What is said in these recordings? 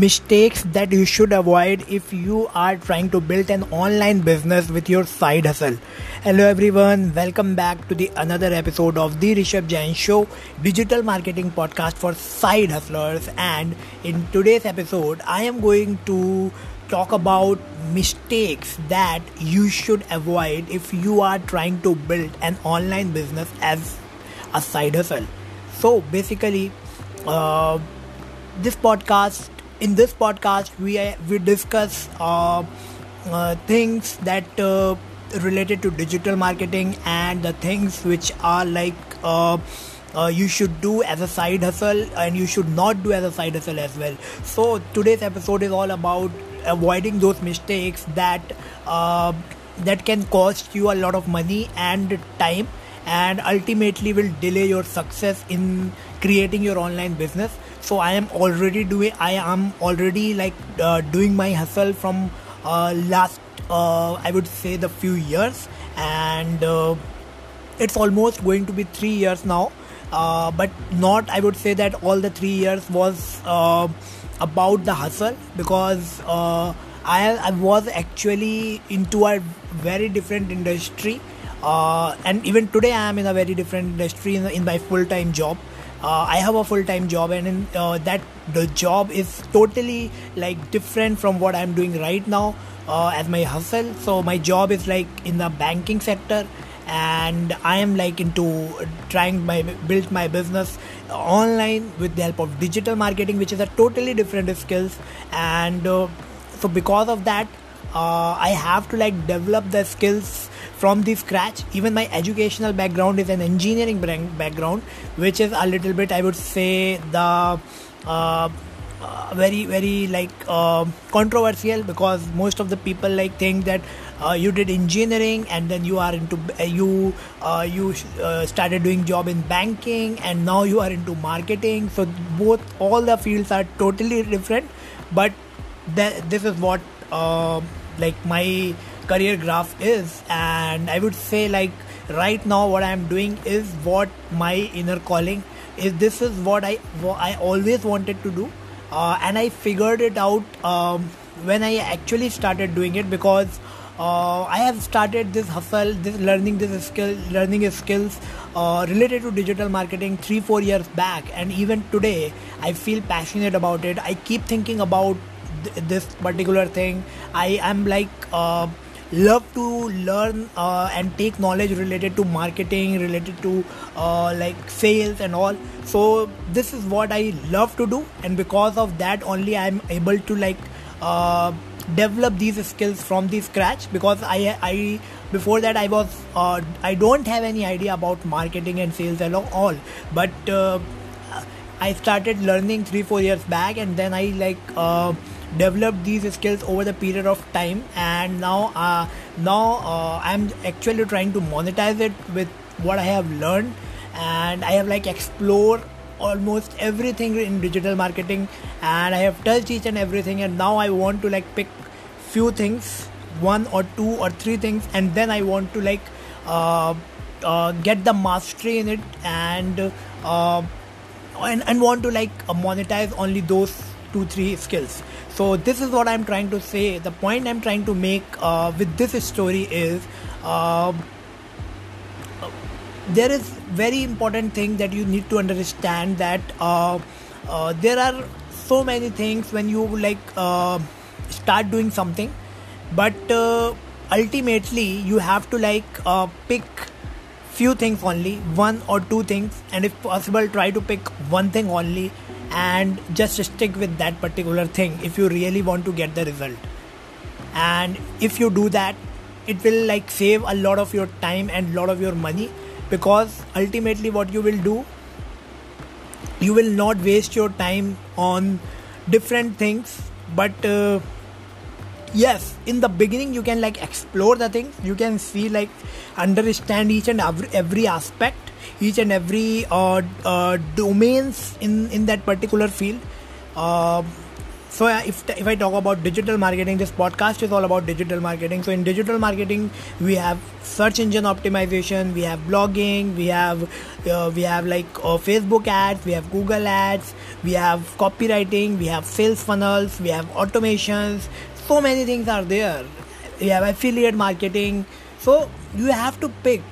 mistakes that you should avoid if you are trying to build an online business with your side hustle. Hello everyone, welcome back to the another episode of the Rishabh Jain Show, digital marketing podcast for side hustlers. And in today's episode, I am going to talk about mistakes that you should avoid if you are trying to build an online business as a side hustle. So basically, uh, this podcast in this podcast we uh, we discuss uh, uh, things that uh, related to digital marketing and the things which are like uh, uh, you should do as a side hustle and you should not do as a side hustle as well. So today's episode is all about avoiding those mistakes that that can cost you a lot of money and time and ultimately will delay your success in creating your online business. So i am already doing i am already like uh, doing my hustle from uh, last uh, i would say the few years. And uh, it's almost going to be 3 years now. Uh, but not i would say that all the 3 years was uh, about the hustle because I, I was actually into a very different industry uh, and even today i am in a very different industry in, in my full-time job. Uh, i have a full-time job and in, uh, that the job is totally like different from what i'm doing right now uh, as my hustle. So my job is like in the banking sector and i am like into trying my build my business online with the help of digital marketing which is a totally different skills. And uh, so because of that uh, i have to like develop the skills from the scratch. Even my educational background is an engineering background which is a little bit i would say the uh, uh, very very like uh, controversial because most of the people like think that uh, you did engineering and then you are into uh, you uh, you uh, started doing job in banking and now you are into marketing. So both all the fields are totally different but th- this is what like my career graph is and i would say like right now what i'm doing is what my inner calling is this is what i what i always wanted to do uh, and i figured it out um, when i actually started doing it because uh, I have started this hustle, this learning this skill, learning skills uh, related to digital marketing three, four years back, and even today, I feel passionate about it. I keep thinking about th- this particular thing. I am like uh, love to learn uh, and take knowledge related to marketing related to uh, like sales and all. So this is what i love to do and because of that only i'm able to like uh, develop these skills from the scratch because i i before that i was uh, i don't have any idea about marketing and sales and all but uh, i started learning 3 4 years back and then i like uh, developed these skills over the period of time and now uh, now uh, i'm actually trying to monetize it with what i have learned and i have like explored almost everything in digital marketing and i have touched each and everything and now i want to like pick few things one or two or three things and then i want to like uh, uh, get the mastery in it and uh, and, and want to like monetize only those two three skills. So this is what i'm trying to say. The point i'm trying to make uh, with this story is uh, there is very important thing that you need to understand that uh, uh there are so many things when you like uh, start doing something but uh, ultimately you have to like pick few things only one or two things and if possible try to pick one thing only and just stick with that particular thing if you really want to get the result. And if you do that it will like save a lot of your time and lot of your money because ultimately what you will do you will not waste your time on different things. But uh, yes in the beginning you can like explore the things. You can see like understand each and every, every aspect each and every uh, uh, domains in in that particular field. Uh, so if if i talk about digital marketing this podcast is all about digital marketing. So in digital marketing we have search engine optimization we have blogging we have uh, we have like uh, facebook ads we have google ads we have copywriting we have sales funnels we have automations. So many things are there. We have affiliate marketing. So you have to pick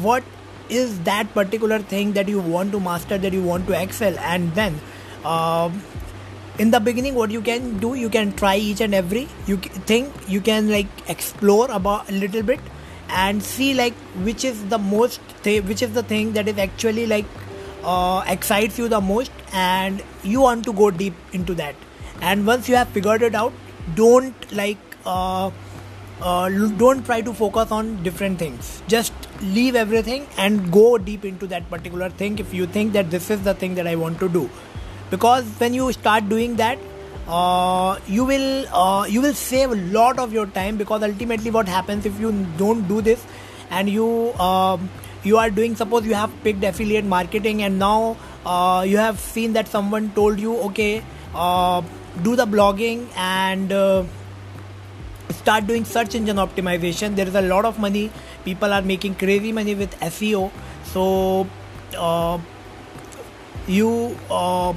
what is that particular thing that you want to master that you want to excel? And then um, in the beginning what you can do you can try each and every you think you can like explore about a little bit and see like which is the most th- which is the thing that is actually like uh, excites you the most and you want to go deep into that. And once you have figured it out don't like uh, uh, don't try to focus on different things. Just leave everything and go deep into that particular thing if you think that this is the thing that i want to do. Because when you start doing that uh, you will uh, you will save a lot of your time because ultimately what happens if you don't do this and you um, you are doing suppose you have picked affiliate marketing and now uh, you have seen that someone told you okay uh, do the blogging and uh, start doing search engine optimization. There is a lot of money people are making crazy money with seo so uh, you uh,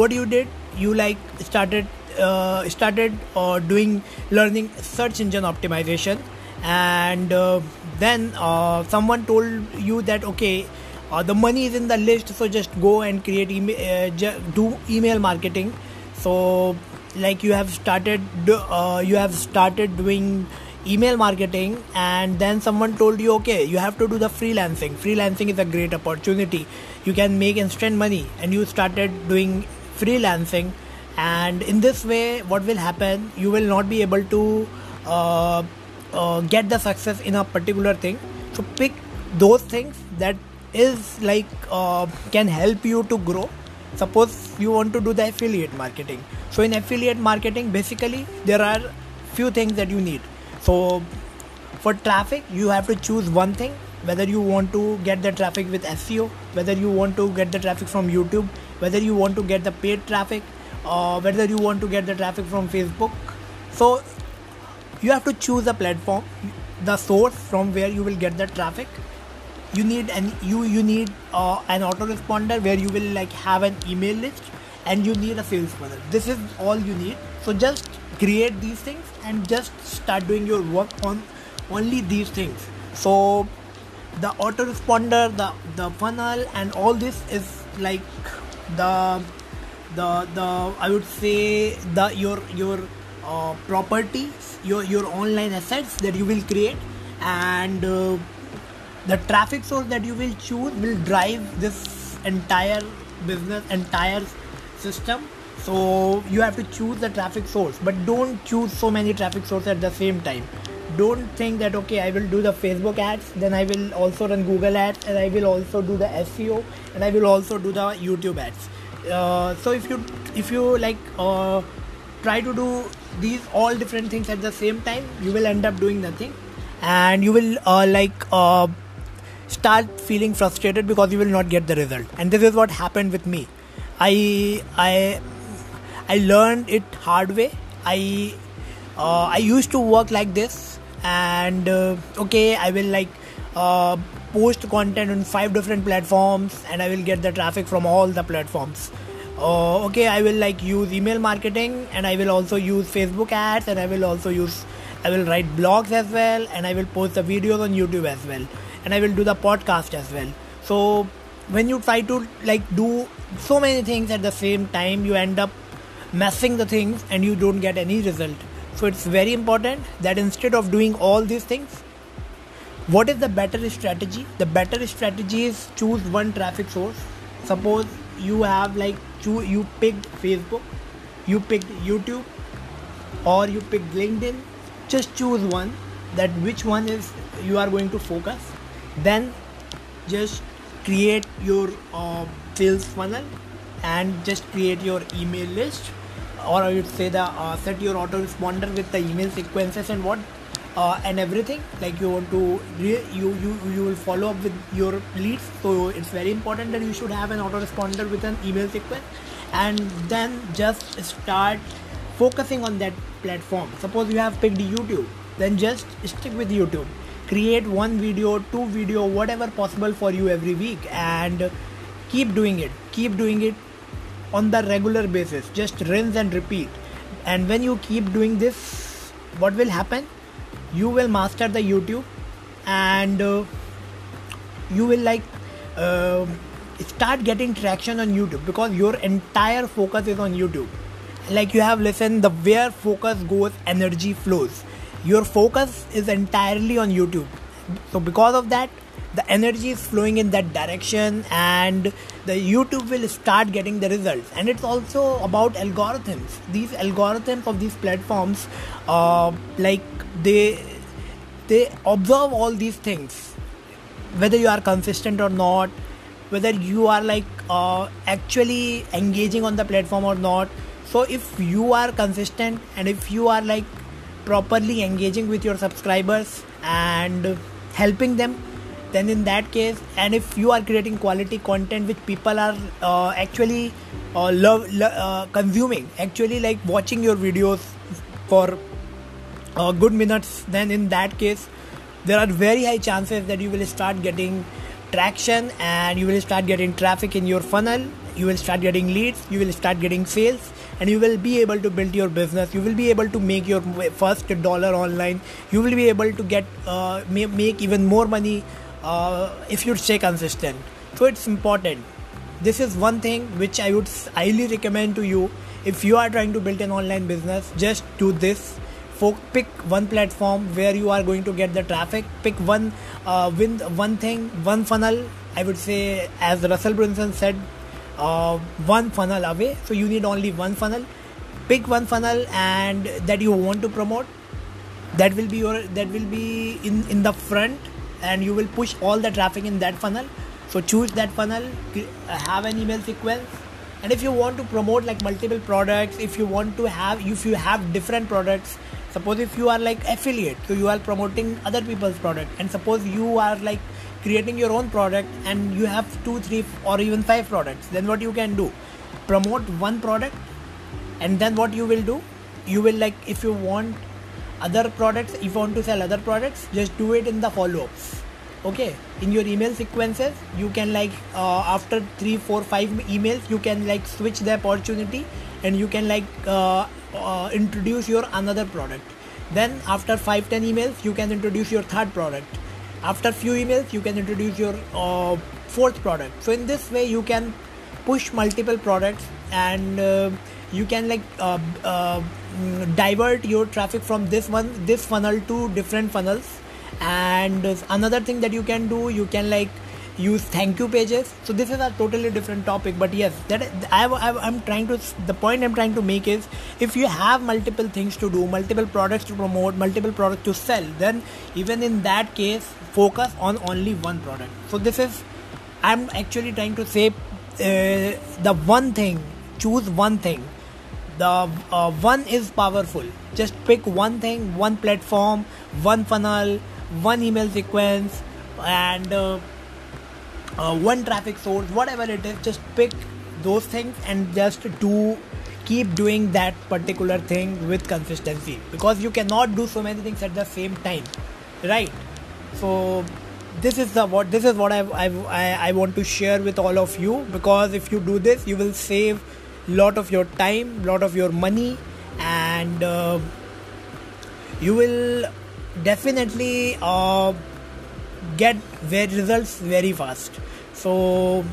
what you did you like started uh, started uh, doing learning search engine optimization. And uh, then uh, someone told you that okay uh, the money is in the list so just go and create email do email marketing. So like you have started you have started doing email marketing and then someone told you okay you have to do the freelancing. Freelancing is a great opportunity. You can make instant money. And you started doing freelancing. And in this way what will happen? You will not be able to uh, uh, get the success in a particular thing. So pick those things that is like uh, can help you to grow. Suppose you want to do the affiliate marketing. So in affiliate marketing basically there are few things that you need so for traffic you have to choose one thing whether you want to get the traffic with SEO whether you want to get the traffic from YouTube whether you want to get the paid traffic or whether you want to get the traffic from facebook. So you have to choose a platform the source from where you will get the traffic. You need an you you need uh, an autoresponder where you will like have an email list and you need a sales funnel this is all you need. So just create these things and just start doing your work on only these things. So the autoresponder the the funnel and all this is like the the the I would say the your your uh, properties your your online assets that you will create and uh, the traffic source that you will choose will drive this entire business entire system so you have to choose the traffic source but don't choose so many traffic sources at the same time. Don't think that okay i will do the facebook ads then i will also run google ads and i will also do the seo and i will also do the youtube ads. Uh, so if you if you like uh, try to do these all different things at the same time you will end up doing nothing. And you will uh, like uh, start feeling frustrated because you will not get the result. And this is what happened with me. I i i learned it hard way. I uh, i used to work like this and uh, okay i will like post content on five different platforms and i will get the traffic from all the platforms. Uh, okay i will like use email marketing and i will also use facebook ads and i will also use i will write blogs as well and i will post the videos on youtube as well and i will do the podcast as well. So when you try to like do so many things at the same time you end up messing the things and you don't get any result. So it's very important that instead of doing all these things what is the better strategy? The better strategy is choose one traffic source. Suppose you have like two you picked facebook you picked youtube or you picked linkedin. Just choose one that which one is you are going to focus. Then just create your uh, sales funnel and just create your email list or i would say the uh, set your autoresponder with the email sequences and what uh, and everything. Like you want to re- you you you will follow up with your leads. So it's very important that you should have an autoresponder with an email sequence. And then just start focusing on that platform. Suppose you have picked youtube then just stick with youtube. Create one video two video whatever possible for you every week and keep doing it. Keep doing it on the regular basis just rinse and repeat. And when you keep doing this what will happen? You will master the youtube and uh, you will like uh, start getting traction on youtube because your entire focus is on youtube. Like you have listened the where focus goes energy flows. Your focus is entirely on youtube. So because of that the energy is flowing in that direction and the youtube will start getting the results. And it's also about algorithms. These algorithms of these platforms uh, like they they observe all these things. Whether you are consistent or not whether you are like uh, actually engaging on the platform or not. So if you are consistent and if you are like properly engaging with your subscribers and helping them then in that case and if you are creating quality content which people are uh, actually uh, love lo- uh, consuming actually like watching your videos for uh, good minutes then in that case there are very high chances that you will start getting traction and you will start getting traffic in your funnel you will start getting leads you will start getting sales and you will be able to build your business you will be able to make your first dollar online you will be able to get uh, make even more money uh, if you stay consistent. So it's important. This is one thing which i would highly recommend to you. If you are trying to build an online business just do this. Pick one platform where you are going to get the traffic. Pick one uh, win one thing one funnel i would say as russell brunson said uh, one funnel away. So you need only one funnel. Pick one funnel and that you want to promote that will be your that will be in in the front and you will push all the traffic in that funnel. So choose that funnel uh, have an email sequence. And if you want to promote like multiple products if you want to have if you have different products suppose if you are like affiliate so you are promoting other people's product and suppose you are like creating your own product and you have two three or even five products then what you can do? Promote one product and then what you will do? You will like if you want other products if you want to sell other products just do it in the follow-ups. Okay? In your email sequences you can like uh, after three four five emails you can like switch the opportunity and you can like uh, uh, introduce your another product. Then after five ten emails you can introduce your third product. After few emails you can introduce your uh, fourth product. So in this way you can push multiple products and uh, you can like uh, divert your traffic from this one this funnel to different funnels. And another thing that you can do you can like use thank you pages. So this is a totally different topic but yes that I, I, i'm trying to the point i'm trying to make is if you have multiple things to do multiple products to promote multiple products to sell then even in that case focus on only one product. So this is i'm actually trying to say uh, the one thing choose one thing the uh, one is powerful. Just pick one thing one platform one funnel one email sequence and uh, uh, one traffic source whatever it is just pick those things and just do keep doing that particular thing with consistency. Because you cannot do so many things at the same time right? So this is the what this is what I, I, I want to share with all of you. Because if you do this you will save lot of your time lot of your money and uh, you will definitely uh, get results very fast. So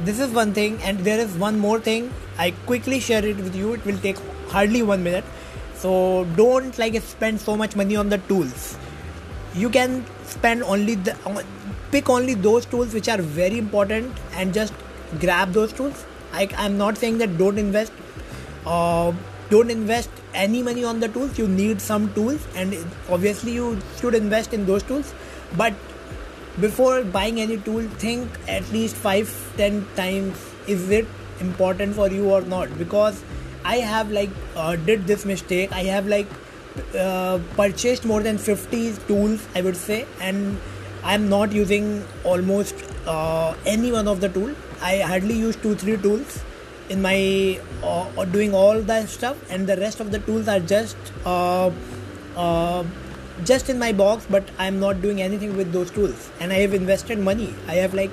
this is one thing and there is one more thing. I quickly share it with you. It will take hardly one minute. So don't like spend so much money on the tools. You can spend only the pick only those tools which are very important and just grab those tools I, i'm not saying that don't invest. Uh, don't invest any money on the tools. You need some tools and obviously you should invest in those tools. But before buying any tool think at least 5 10 times is it important for you or not? Because i have like uh, did this mistake. I have like uh, purchased more than 50 tools i would say and i'm not using almost uh, any one of the tool i hardly use two three tools in my uh, doing all that stuff and the rest of the tools are just uh, uh, just in my box but i'm not doing anything with those tools. And i have invested money. I have like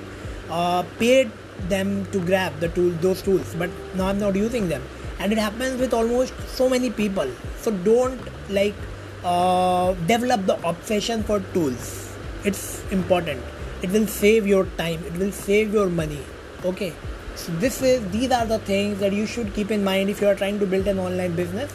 uh, paid them to grab the tools those tools but now i'm not using them. And it happens with almost so many people. So don't like uh, develop the obsession for tools. It's important. It will save your time. It will save your money okay so this is these are the things that you should keep in mind if you are trying to build an online business.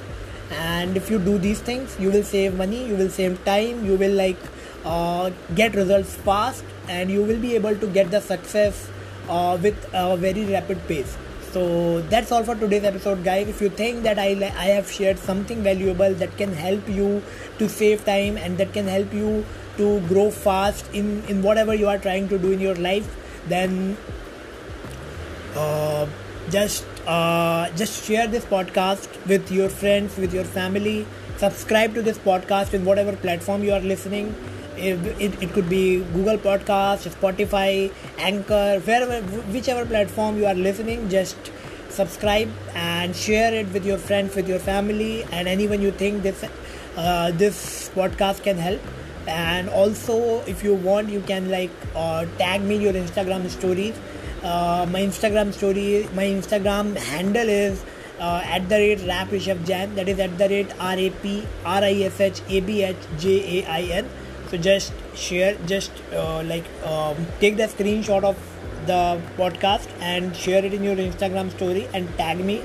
And if you do these things you will save money you will save time you will like uh, get results fast and you will be able to get the success uh, with a very rapid pace. So that's all for today's episode guys. If you think that I, I have shared something valuable that can help you to save time and that can help you to grow fast in in whatever you are trying to do in your life then uh, just uh, just share this podcast with your friends with your family. Subscribe to this podcast in whatever platform you are listening. It, it, it could be google podcast spotify anchor wherever whichever platform you are listening just subscribe and share it with your friends with your family and anyone you think this uh, this podcast can help. And also if you want you can like uh, tag me your instagram stories uh, my instagram story my instagram handle is uh, at the rate rap Rishabh Jain that is at the rate R A P R I S H A B H J A I N. So just share just uh, like um, take the screenshot of the podcast and share it in your instagram story and tag me.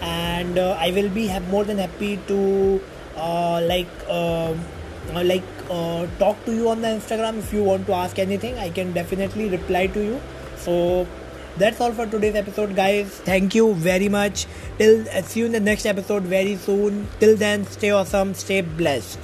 And uh, i will be more than happy to uh, like um, uh, like talk to you on the instagram if you want to ask anything. I can definitely reply to you so that's all for today's episode guys. Thank you very much. Till see you in the next episode very soon. Till then stay awesome stay blessed